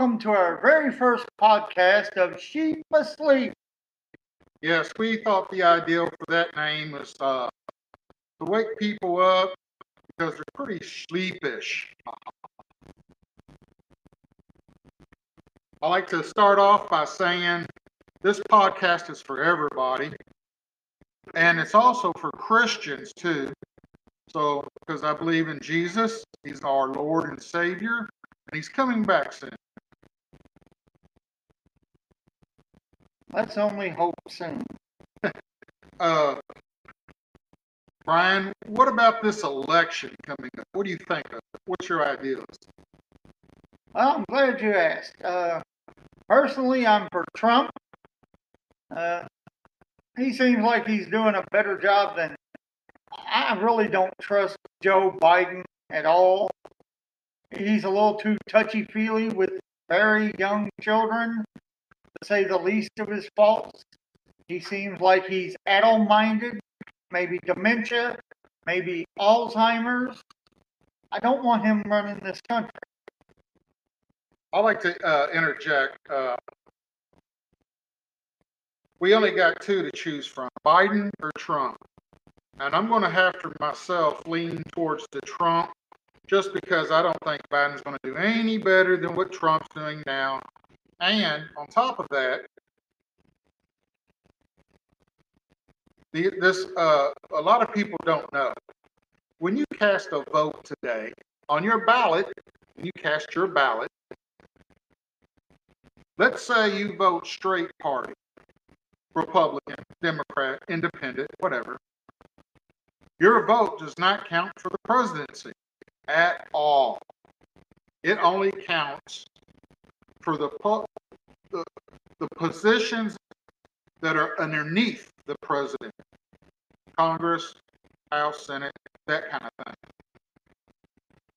Welcome to our very first podcast of Sheep Asleep. Yes, we thought the ideal for that name was uh, to wake people up because they're pretty sleepish. I like to start off by saying this podcast is for everybody, and it's also for Christians too. So, because I believe in Jesus, He's our Lord and Savior, and He's coming back soon. Let's only hope soon. Uh, Brian, what about this election coming up? What do you think of? What's your ideas? Well, I'm glad you asked. Uh, personally, I'm for Trump. Uh, he seems like he's doing a better job than I really don't trust Joe Biden at all. He's a little too touchy feely with very young children, say the least of his faults. He seems like he's adult minded, maybe dementia, maybe Alzheimer's. I don't want him running this country. I'd like to uh, interject. Uh, we only got two to choose from Biden or Trump. And I'm going to have to myself lean towards the Trump just because I don't think Biden's going to do any better than what Trump's doing now. And on top of that, the, this uh, a lot of people don't know. When you cast a vote today on your ballot, you cast your ballot, let's say you vote straight party, Republican, Democrat, Independent, whatever. Your vote does not count for the presidency at all. It only counts for the, the, the positions that are underneath the president Congress, House, Senate, that kind of thing.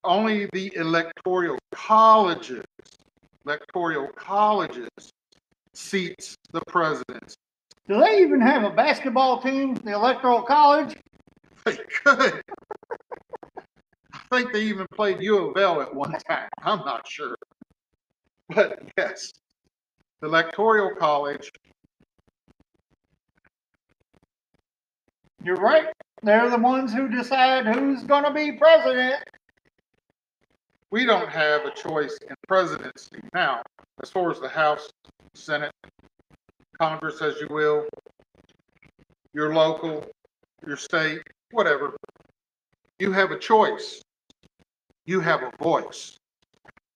Only the electoral colleges, electoral colleges seats the presidents. Do they even have a basketball team, the Electoral College? They could. I think they even played U of L at one time. I'm not sure. But yes, the Electoral College. You're right. They're the ones who decide who's going to be president. We don't have a choice in presidency now, as far as the House, Senate, Congress, as you will, your local, your state, whatever. You have a choice. You have a voice.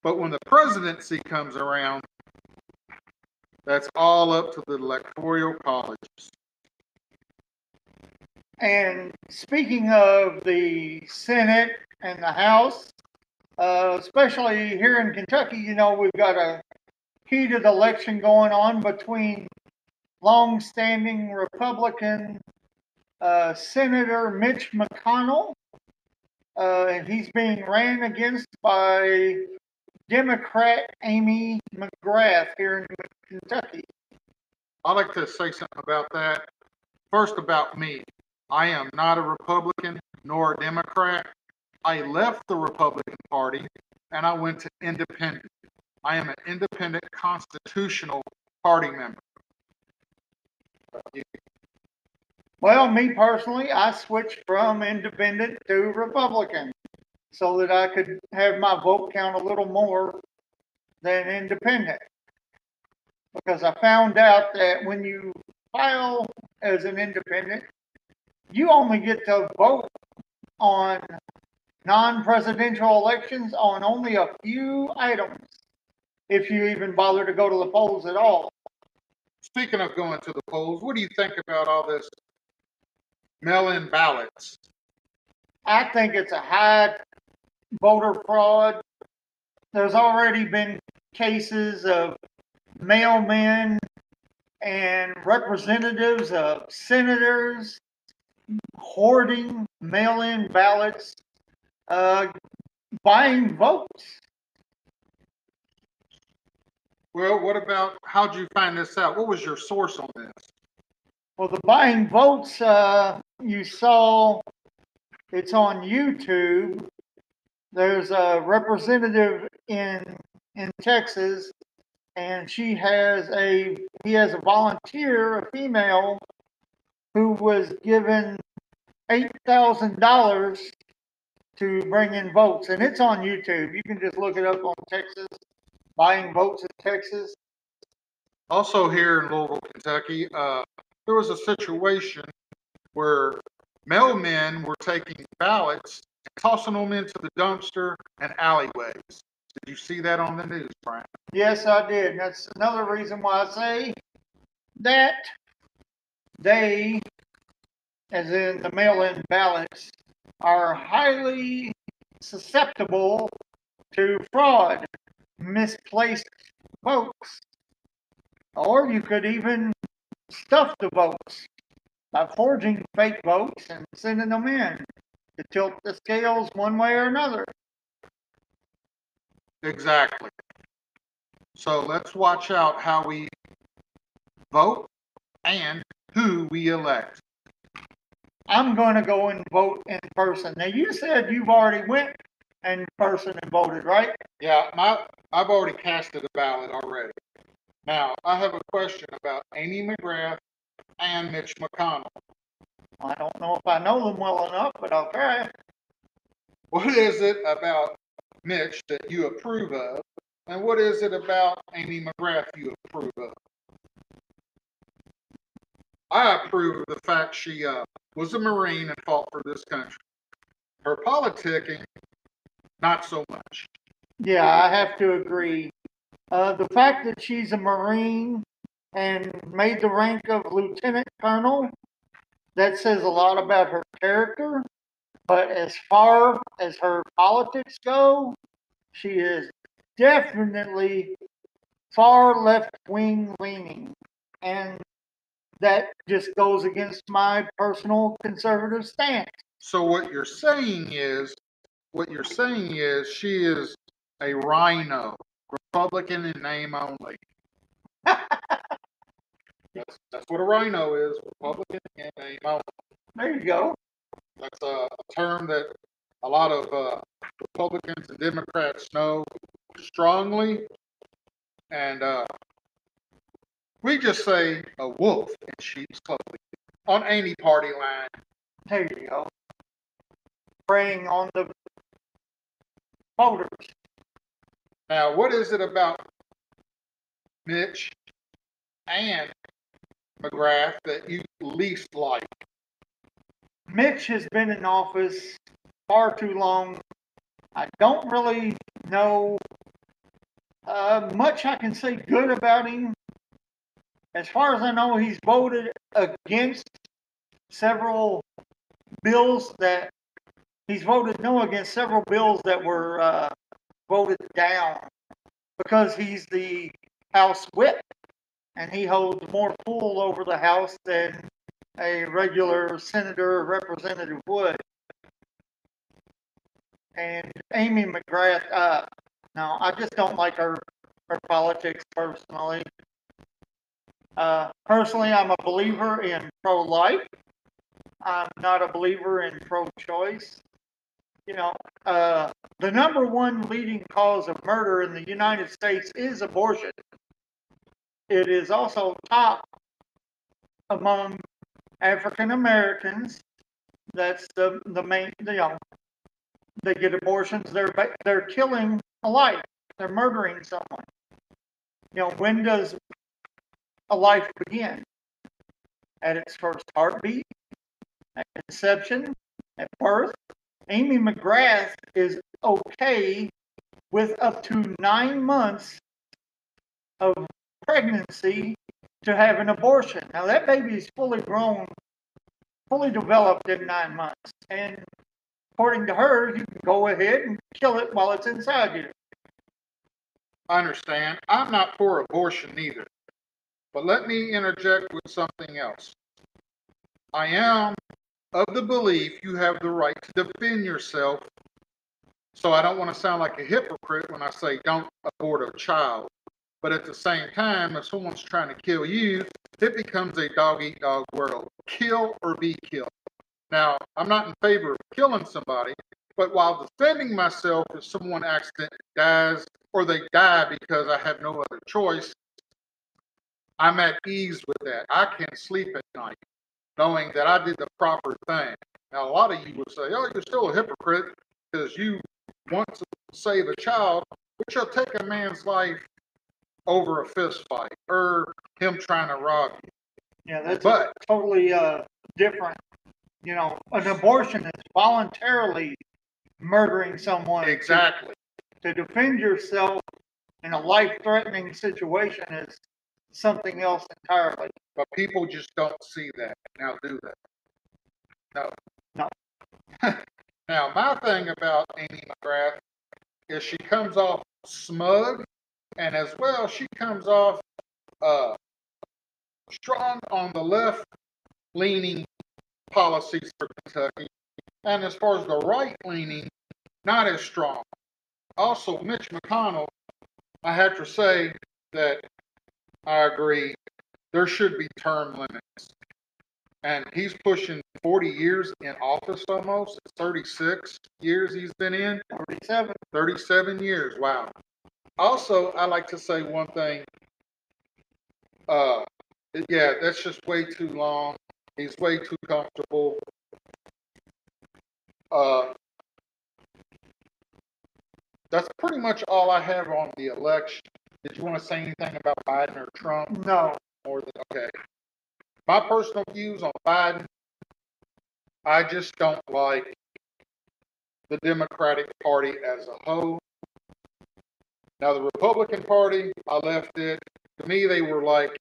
But when the presidency comes around, that's all up to the electoral colleges. And speaking of the Senate and the House, uh, especially here in Kentucky, you know, we've got a heated election going on between long-standing Republican uh, Senator Mitch McConnell, uh, and he's being ran against by Democrat Amy McGrath here in Kentucky. I'd like to say something about that. First, about me. I am not a Republican nor a Democrat. I left the Republican Party and I went to independent. I am an independent constitutional party member. Well, me personally, I switched from independent to Republican so that I could have my vote count a little more than independent. Because I found out that when you file as an independent, you only get to vote on non presidential elections on only a few items, if you even bother to go to the polls at all. Speaking of going to the polls, what do you think about all this mail in ballots? I think it's a high voter fraud. There's already been cases of mailmen and representatives of senators hoarding mail in ballots, uh, buying votes. Well, what about how'd you find this out? What was your source on this? Well, the buying votes, uh, you saw it's on YouTube. There's a representative in in Texas, and she has a he has a volunteer, a female, who was given eight thousand dollars to bring in votes, and it's on YouTube. You can just look it up on Texas buying votes in Texas. Also here in Louisville, Kentucky, uh, there was a situation where mailmen were taking ballots tossing them into the dumpster and alleyways. Did you see that on the news, Frank? Yes, I did. That's another reason why I say that they, as in the mail-in ballots, are highly susceptible to fraud, misplaced votes, or you could even stuff the votes by forging fake votes and sending them in to tilt the scales one way or another. Exactly. So let's watch out how we vote and who we elect. I'm going to go and vote in person. Now, you said you've already went in person and voted, right? Yeah, my, I've already casted a ballot already. Now, I have a question about Amy McGrath and Mitch McConnell. I don't know if I know them well enough, but I'll try. What is it about Mitch that you approve of? And what is it about Amy McGrath you approve of? I approve of the fact she uh, was a Marine and fought for this country. Her politicking, not so much. Yeah, I have to agree. Uh, the fact that she's a Marine and made the rank of Lieutenant Colonel, that says a lot about her character. But as far as her politics go, she is definitely far left wing leaning. And that just goes against my personal conservative stance. So what you're saying is, what you're saying is she is a rhino, Republican in name only. That's, that's what a rhino is, Republican name only. There you go. That's a term that a lot of uh, Republicans and Democrats know strongly. And uh, we just say a wolf in sheep's clothing on any party line. There you go. Preying on the voters. Now, what is it about Mitch and McGrath that you least like? Mitch has been in office far too long. I don't really know uh, much I can say good about him. As far as I know, he's voted against several bills that he's voted no against several bills that were uh, voted down because he's the House whip and he holds more pull over the House than a regular senator or representative would. And Amy McGrath, uh, no, I just don't like her, her politics personally. Uh, personally, I'm a believer in pro-life. I'm not a believer in pro-choice. You know, uh, the number one leading cause of murder in the United States is abortion. It is also top among African Americans. That's the the main. You um, know, they get abortions. They're they're killing a life. They're murdering someone. You know, when does a life begin? At its first heartbeat, at conception, at birth. Amy McGrath is okay with up to nine months of pregnancy to have an abortion. Now that baby is fully grown, fully developed in nine months. And according to her, you can go ahead and kill it while it's inside you. I understand. I'm not for abortion either. But let me interject with something else. I am of the belief you have the right to defend yourself. So I don't want to sound like a hypocrite when I say don't abort a child. But at the same time, if someone's trying to kill you, it becomes a dog eat dog world. Kill or be killed. Now, I'm not in favor of killing somebody, But while defending myself if someone accidentally dies or they die because I have no other choice, I'm at ease with that. I can sleep at night knowing that I did the proper thing. Now, a lot of you would say, oh, you're still a hypocrite because you want to save a child, but you'll take a man's life over a fist fight or him trying to rob you. Yeah, that's But totally, uh, different. You know, an abortion is voluntarily murdering someone. exactly, To defend yourself in a life-threatening situation is something else entirely. but people just don't see that. Now do that. No. No. now, my thing about Amy McGrath is she comes off smug, and as well, she comes off uh, strong on the left leaning policies for Kentucky. And as far as the right leaning, not as strong. Also, Mitch McConnell, I have to say that I agree, there should be term limits. And he's pushing 40 years in office almost, 36 years he's been in. Forty-seven, 37 years. Wow. Also, I like to say one thing. Uh, yeah, that's just way too long. He's way too comfortable. Uh, that's pretty much all I have on the election. Did you want to say anything about Biden or Trump? no, okay. My personal views on Biden. I just don't like the Democratic Party as a whole. Now the Republican Party, I left it. To me, they were like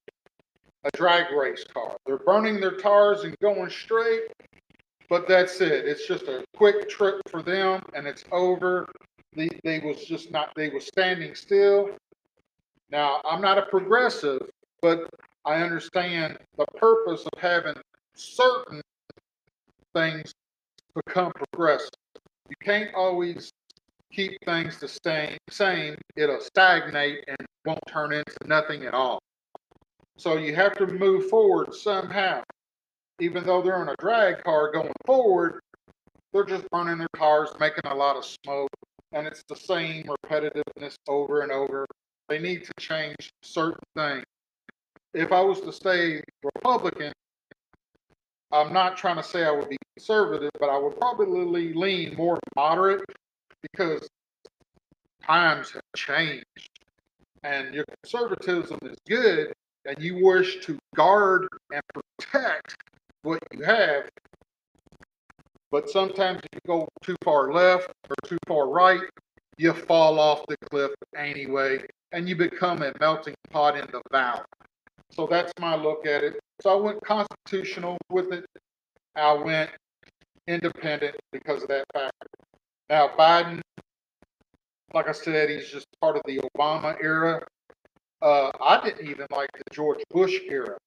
a drag race car. They're burning their tires and going straight, but that's it. It's just a quick trip for them, and it's over. They, they was just not. They was standing still. Now I'm not a progressive, but I understand the purpose of having certain things become progressive. You can't always keep things the same, same. It'll stagnate and won't turn into nothing at all. So you have to move forward somehow. Even though they're in a drag car going forward, they're just burning their cars, making a lot of smoke, and it's the same repetitiveness over and over. They need to change certain things if I was to stay Republican, I'm not trying to say I would be conservative, but I would probably lean more moderate because times have changed and your conservatism is good and you wish to guard and protect what you have. But sometimes if you go too far left or too far right, you fall off the cliff anyway and you become a melting pot in the valley. So that's my look at it. So I went constitutional with it. I went independent because of that factor. Now Biden, like I said, he's just part of the Obama era. Uh, I didn't even like the George Bush era.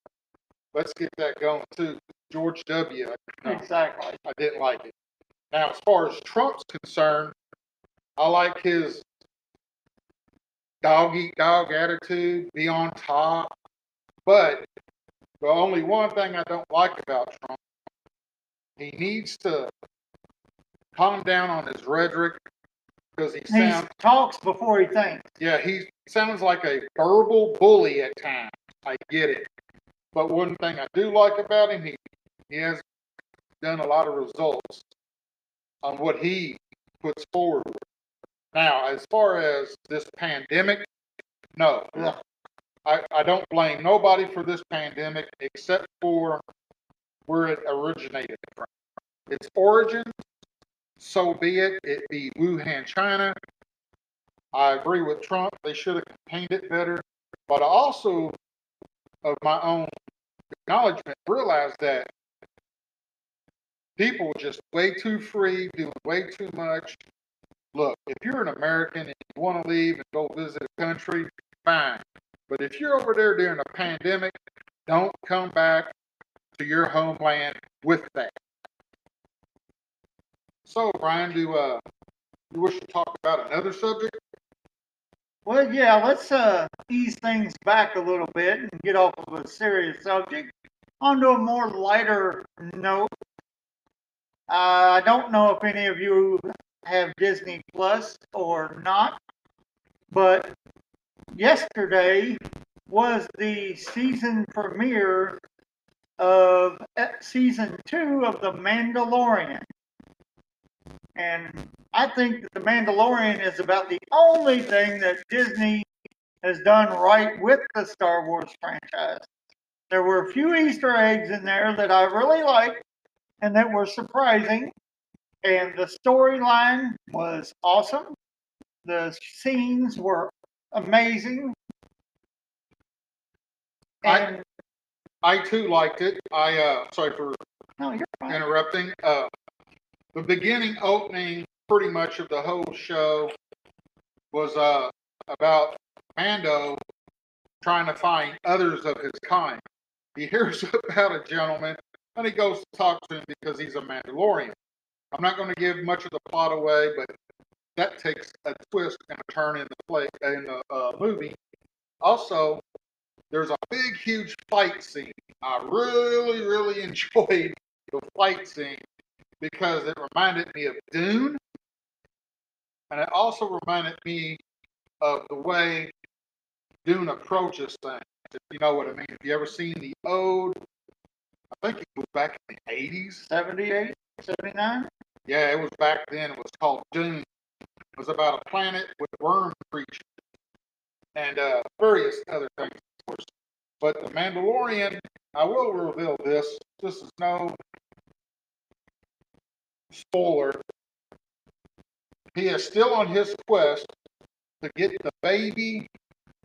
Let's get that going too. George W. No, exactly. I didn't like it. Now, as far as Trump's concerned, I like his dog eat dog attitude, be on top. But the only one thing I don't like about Trump, he needs to calm down on his rhetoric because he He talks before he thinks. yeah, he sounds like a verbal bully at times. I get it. But one thing I do like about him, he, he has done a lot of results on what he puts forward. Now, as far as this pandemic, no, Ugh. I, I don't blame nobody for this pandemic except for where it originated from. Its origin, so be it. It be Wuhan, China. I agree with Trump. They should have contained it better. But I also, of my own acknowledgement, realize that people were just way too free, doing way too much. Look, if you're an American and you want to leave and go visit a country, fine. But if you're over there during a pandemic, don't come back to your homeland with that. So, Brian, do uh, you wish to talk about another subject? Well, yeah, let's uh, ease things back a little bit and get off of a serious subject onto a more lighter note. Uh, I don't know if any of you have Disney Plus or not, but yesterday was the season premiere of uh, season two of The Mandalorian. And I think that The Mandalorian is about the only thing that Disney has done right with the Star Wars franchise. There were a few Easter eggs in there that I really liked and that were surprising. And the storyline was awesome. The scenes were amazing. I- And I too liked it. I, uh, sorry for no, interrupting. Uh, the beginning opening, pretty much of the whole show, was uh, about Mando trying to find others of his kind. He hears about a gentleman and he goes to talk to him because he's a Mandalorian. I'm not going to give much of the plot away, but that takes a twist and a turn in the play in the uh, movie. Also, there's a big, huge fight scene. I really, really enjoyed the fight scene because it reminded me of Dune, and it also reminded me of the way Dune approaches things. If you know what I mean. Have you ever seen the Ode? I think it was back in the 80s. 78, 79? Yeah, it was back then. It was called Dune. It was about a planet with worm creatures and uh, various other things, of course. But the Mandalorian, I will reveal this. This is no spoiler. He is still on his quest to get the baby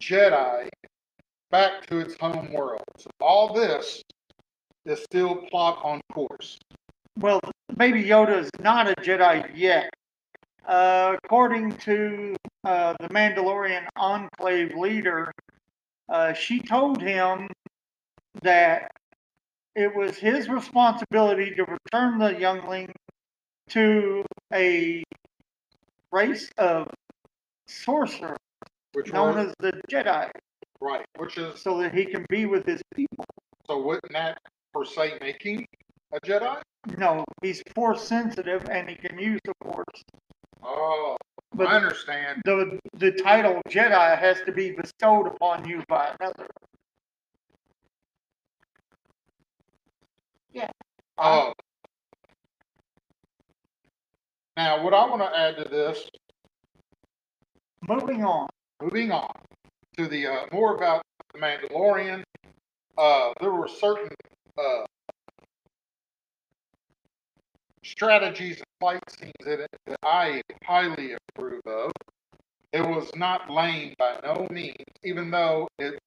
Jedi back to its home world. So all this is still plot on course. Well, Baby Yoda is not a Jedi yet. Uh, according to uh, the Mandalorian Enclave leader, uh, she told him that it was his responsibility to return the youngling to a race of sorcerers Which known was as the Jedi right, which is so that he can be with his people. so wouldn't that per se making a Jedi? No, he's force sensitive and he can use the force. Oh, But I understand. the the title Jedi has to be bestowed upon you by another. Yeah. Oh. Now, what I want to add to this, Moving on. moving on to the uh, more about the Mandalorian, uh, there were certain uh, strategies and fight scenes it that I highly approve of. It was not lame by no means, even though it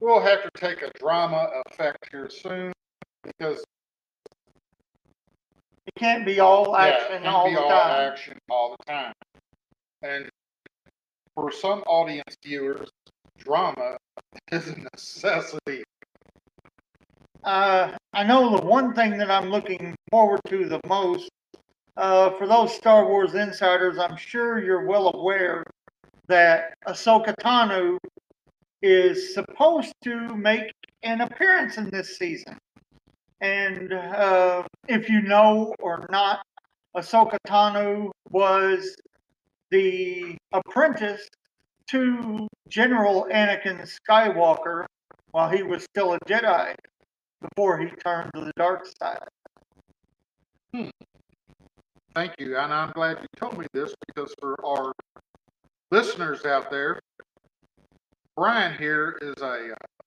will have to take a drama effect here soon because can't be all Yeah, it action can't all be the all time. action all the time. And for some audience viewers, drama is a necessity. Uh, I know the one thing that I'm looking forward to the most. Uh, for those Star Wars insiders, I'm sure you're well aware that Ahsoka Tano is supposed to make an appearance in this season. And uh, if you know or not, Ahsoka Tano was the apprentice to General Anakin Skywalker while he was still a Jedi before he turned to the dark side. Thank you. And I'm glad you told me this because for our listeners out there, Brian here is a uh,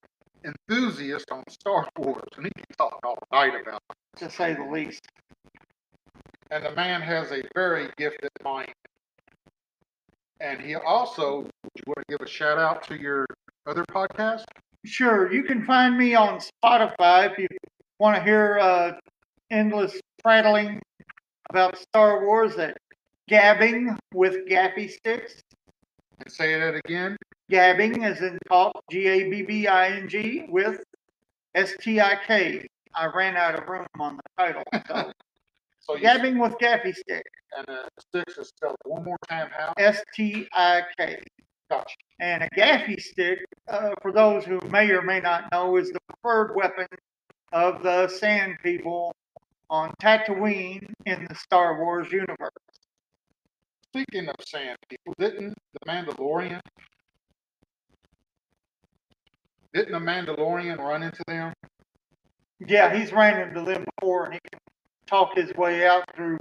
enthusiast on Star Wars and he can talk all night about it. to say the least. And the man has a very gifted mind. And he also, would you want to give a shout out to your other podcast? Sure, you can find me on Spotify if you want to hear uh, endless prattling about Star Wars at Gabbing with Gappy Sticks. And say that again. Gabbing as in talk, G A B B I N G, with S T I K. I ran out of room on the title. So, So Gabbing with gaffy Stick, and uh, sticks is spelled one more time. How? S T I K. Gotcha. And a gaffi stick, uh, for those who may or may not know, is the preferred weapon of the Sand People on Tatooine in the Star Wars universe. speaking of sand people, didn't the Mandalorian, didn't the Mandalorian run into them? Yeah, he's ran into them before and he can talk his way out through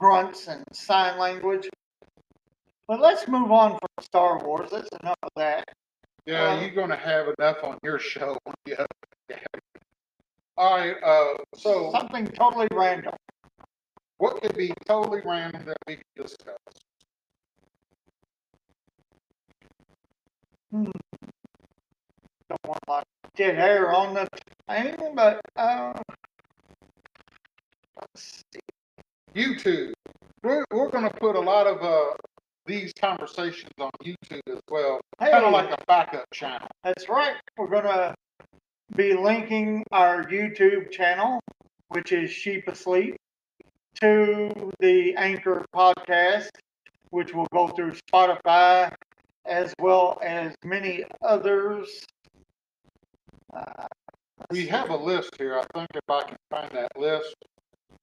grunts and sign language. But let's move on from Star Wars. That's enough of that. Yeah, Um, you're gonna have enough on your show. Yeah. All right, uh, so Something totally random. what could be totally random that we could discuss? Dead hair on the thing, but uh, let's see. YouTube. We're, we're gonna put a lot of, uh, these conversations on YouTube as well, Hey, kinda like a backup channel. that's right. We're gonna be linking our YouTube channel, which is Sheep Asleep, to the Anchor podcast, which will go through Spotify as well as many others. Uh, We have a list here. I think if I can find that list.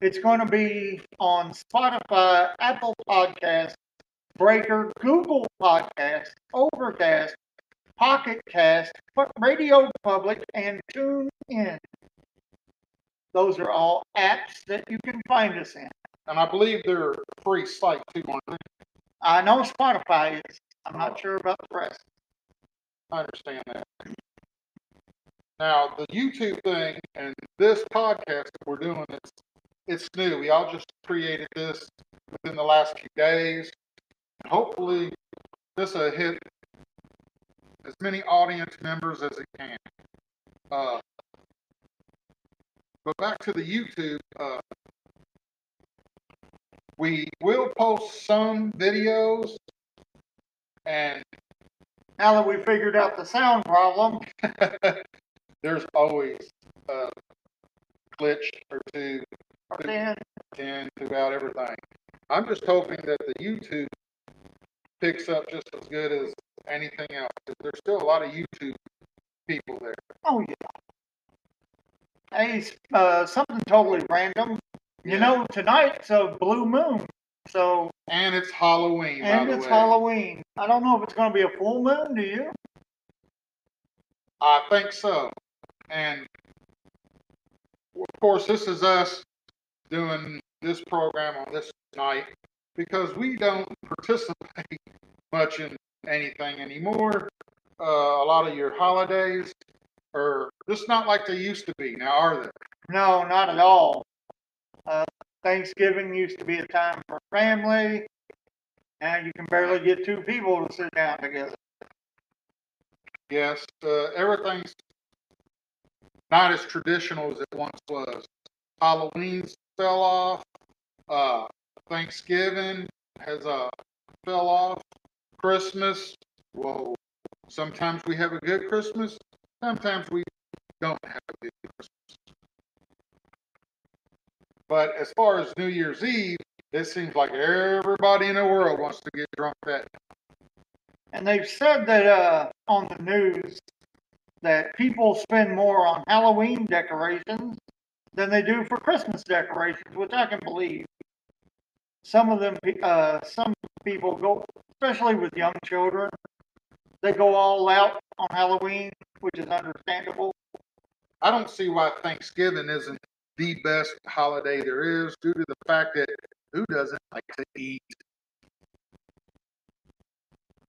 It's going to be on Spotify, Apple Podcast, Breaker, Google Podcast, Overcast, Pocket Cast, Radio Public, and Tune In. Those are all apps that you can find us in. And I believe they're free site too, aren't they? I know Spotify is. I'm not sure about the rest. I understand that. Now, the YouTube thing and this podcast that we're doing, it's, it's new. We all just created this within the last few days. Hopefully, this will hit as many audience members as it can. Uh, but back to the YouTube, uh, we will post some videos and Now that we figured out the sound problem, there's always a glitch or two then in throughout everything. I'm just hoping that the YouTube picks up just as good as anything else. There's still a lot of YouTube people there. Oh yeah. Hey, uh, something totally random. You know, tonight's a blue moon, so And it's Halloween, by and it's way. Halloween. I don't know if it's going to be a full moon. Do you? I think so. And of course, this is us doing this program on this night because we don't participate much in anything anymore. Uh, a lot of your holidays are just not like they used to be. Now, are they? No, not at all. Uh, Thanksgiving used to be a time for family, Now you can barely get two people to sit down together. Yes, uh, everything's not as traditional as it once was. Halloween fell off. Uh, Thanksgiving has uh, fell off. Christmas, whoa. Sometimes we have a good Christmas. Sometimes we don't have a good Christmas. But as far as New Year's Eve, it seems like everybody in the world wants to get drunk that And they've said that uh, on the news that people spend more on Halloween decorations than they do for Christmas decorations, which I can believe. Some of them, uh, some people go, especially with young children, they go all out on Halloween, which is understandable. I don't see why Thanksgiving isn't the best holiday there is due to the fact that who doesn't like to eat?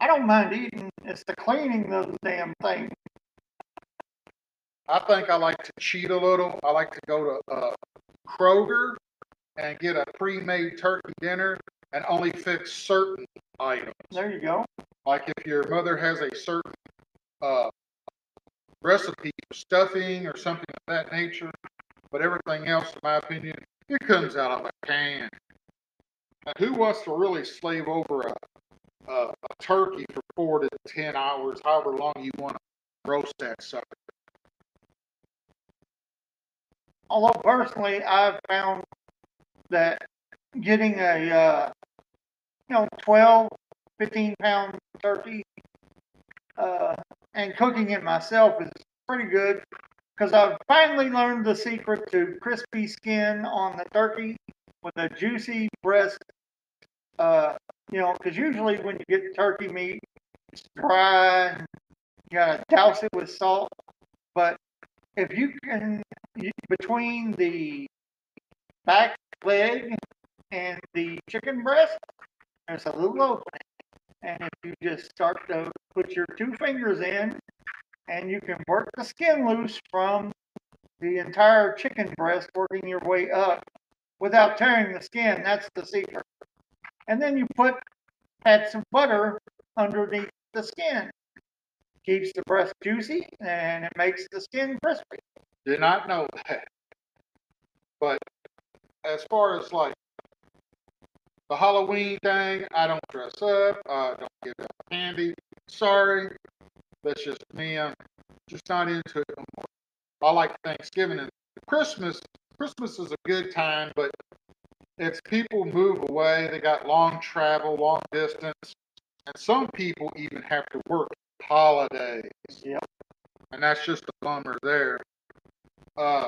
I don't mind eating; it's the cleaning of the damn thing. I think I like to cheat a little. I like to go to uh, Kroger and get a pre-made turkey dinner and only fix certain items. There you go. Like if your mother has a certain uh, recipe for stuffing or something of that nature, but everything else, in my opinion, it comes out of a can. And who wants to really slave over a, a, a turkey for four to ten hours, however long you want to roast that sucker? Although personally, I've found that getting a, uh, you know, 12, 15 pound turkey, uh, and cooking it myself is pretty good because I've finally learned the secret to crispy skin on the turkey with a juicy breast, uh, you know, because usually when you get turkey meat, it's dry. You gotta douse it with salt. But if you can, between the back leg and the chicken breast, there's a little opening. And if you just start to put your two fingers in, and you can work the skin loose from the entire chicken breast, working your way up without tearing the skin. That's the secret. And then you put pat some butter underneath the skin. Keeps the breast juicy and it makes the skin crispy. Did not know that. But as far as like the Halloween thing, I don't dress up. Uh, don't give out candy. Sorry, that's just me. I'm just not into it anymore. I like Thanksgiving and Christmas. Christmas is a good time, but if people move away, they got long travel, long distance, and some people even have to work holidays. Yep. And that's just a bummer there. Uh,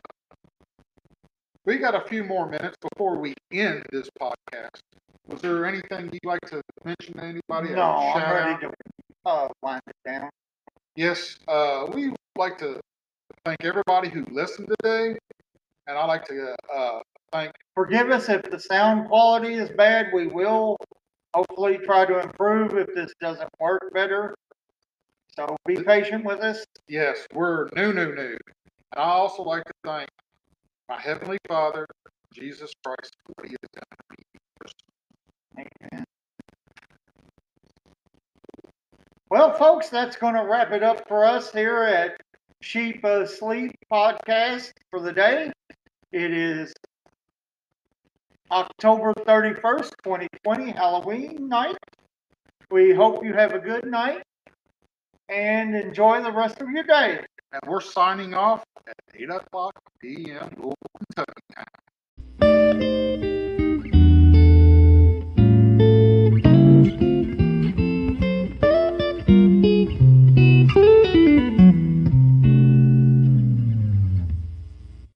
we got a few more minutes before we end this podcast. Was there anything you'd like to mention to anybody? No, I'm ready out? to uh, wind it down. Yes, uh, we would like to thank everybody who listened today, and I'd like to uh, thank. Forgive us if the sound quality is bad. We will hopefully try to improve if this doesn't work better. So be patient with us. Yes, we're new, new, new, and I also like to thank my heavenly Father, Jesus Christ, for what He has done for me. Amen. Well, folks, that's going to wrap it up for us here at Sheep Asleep podcast for the day. It is October 31st, 2020, Halloween night. We hope you have a good night and enjoy the rest of your day. And we're signing off at eight o'clock p.m. Louisville, time.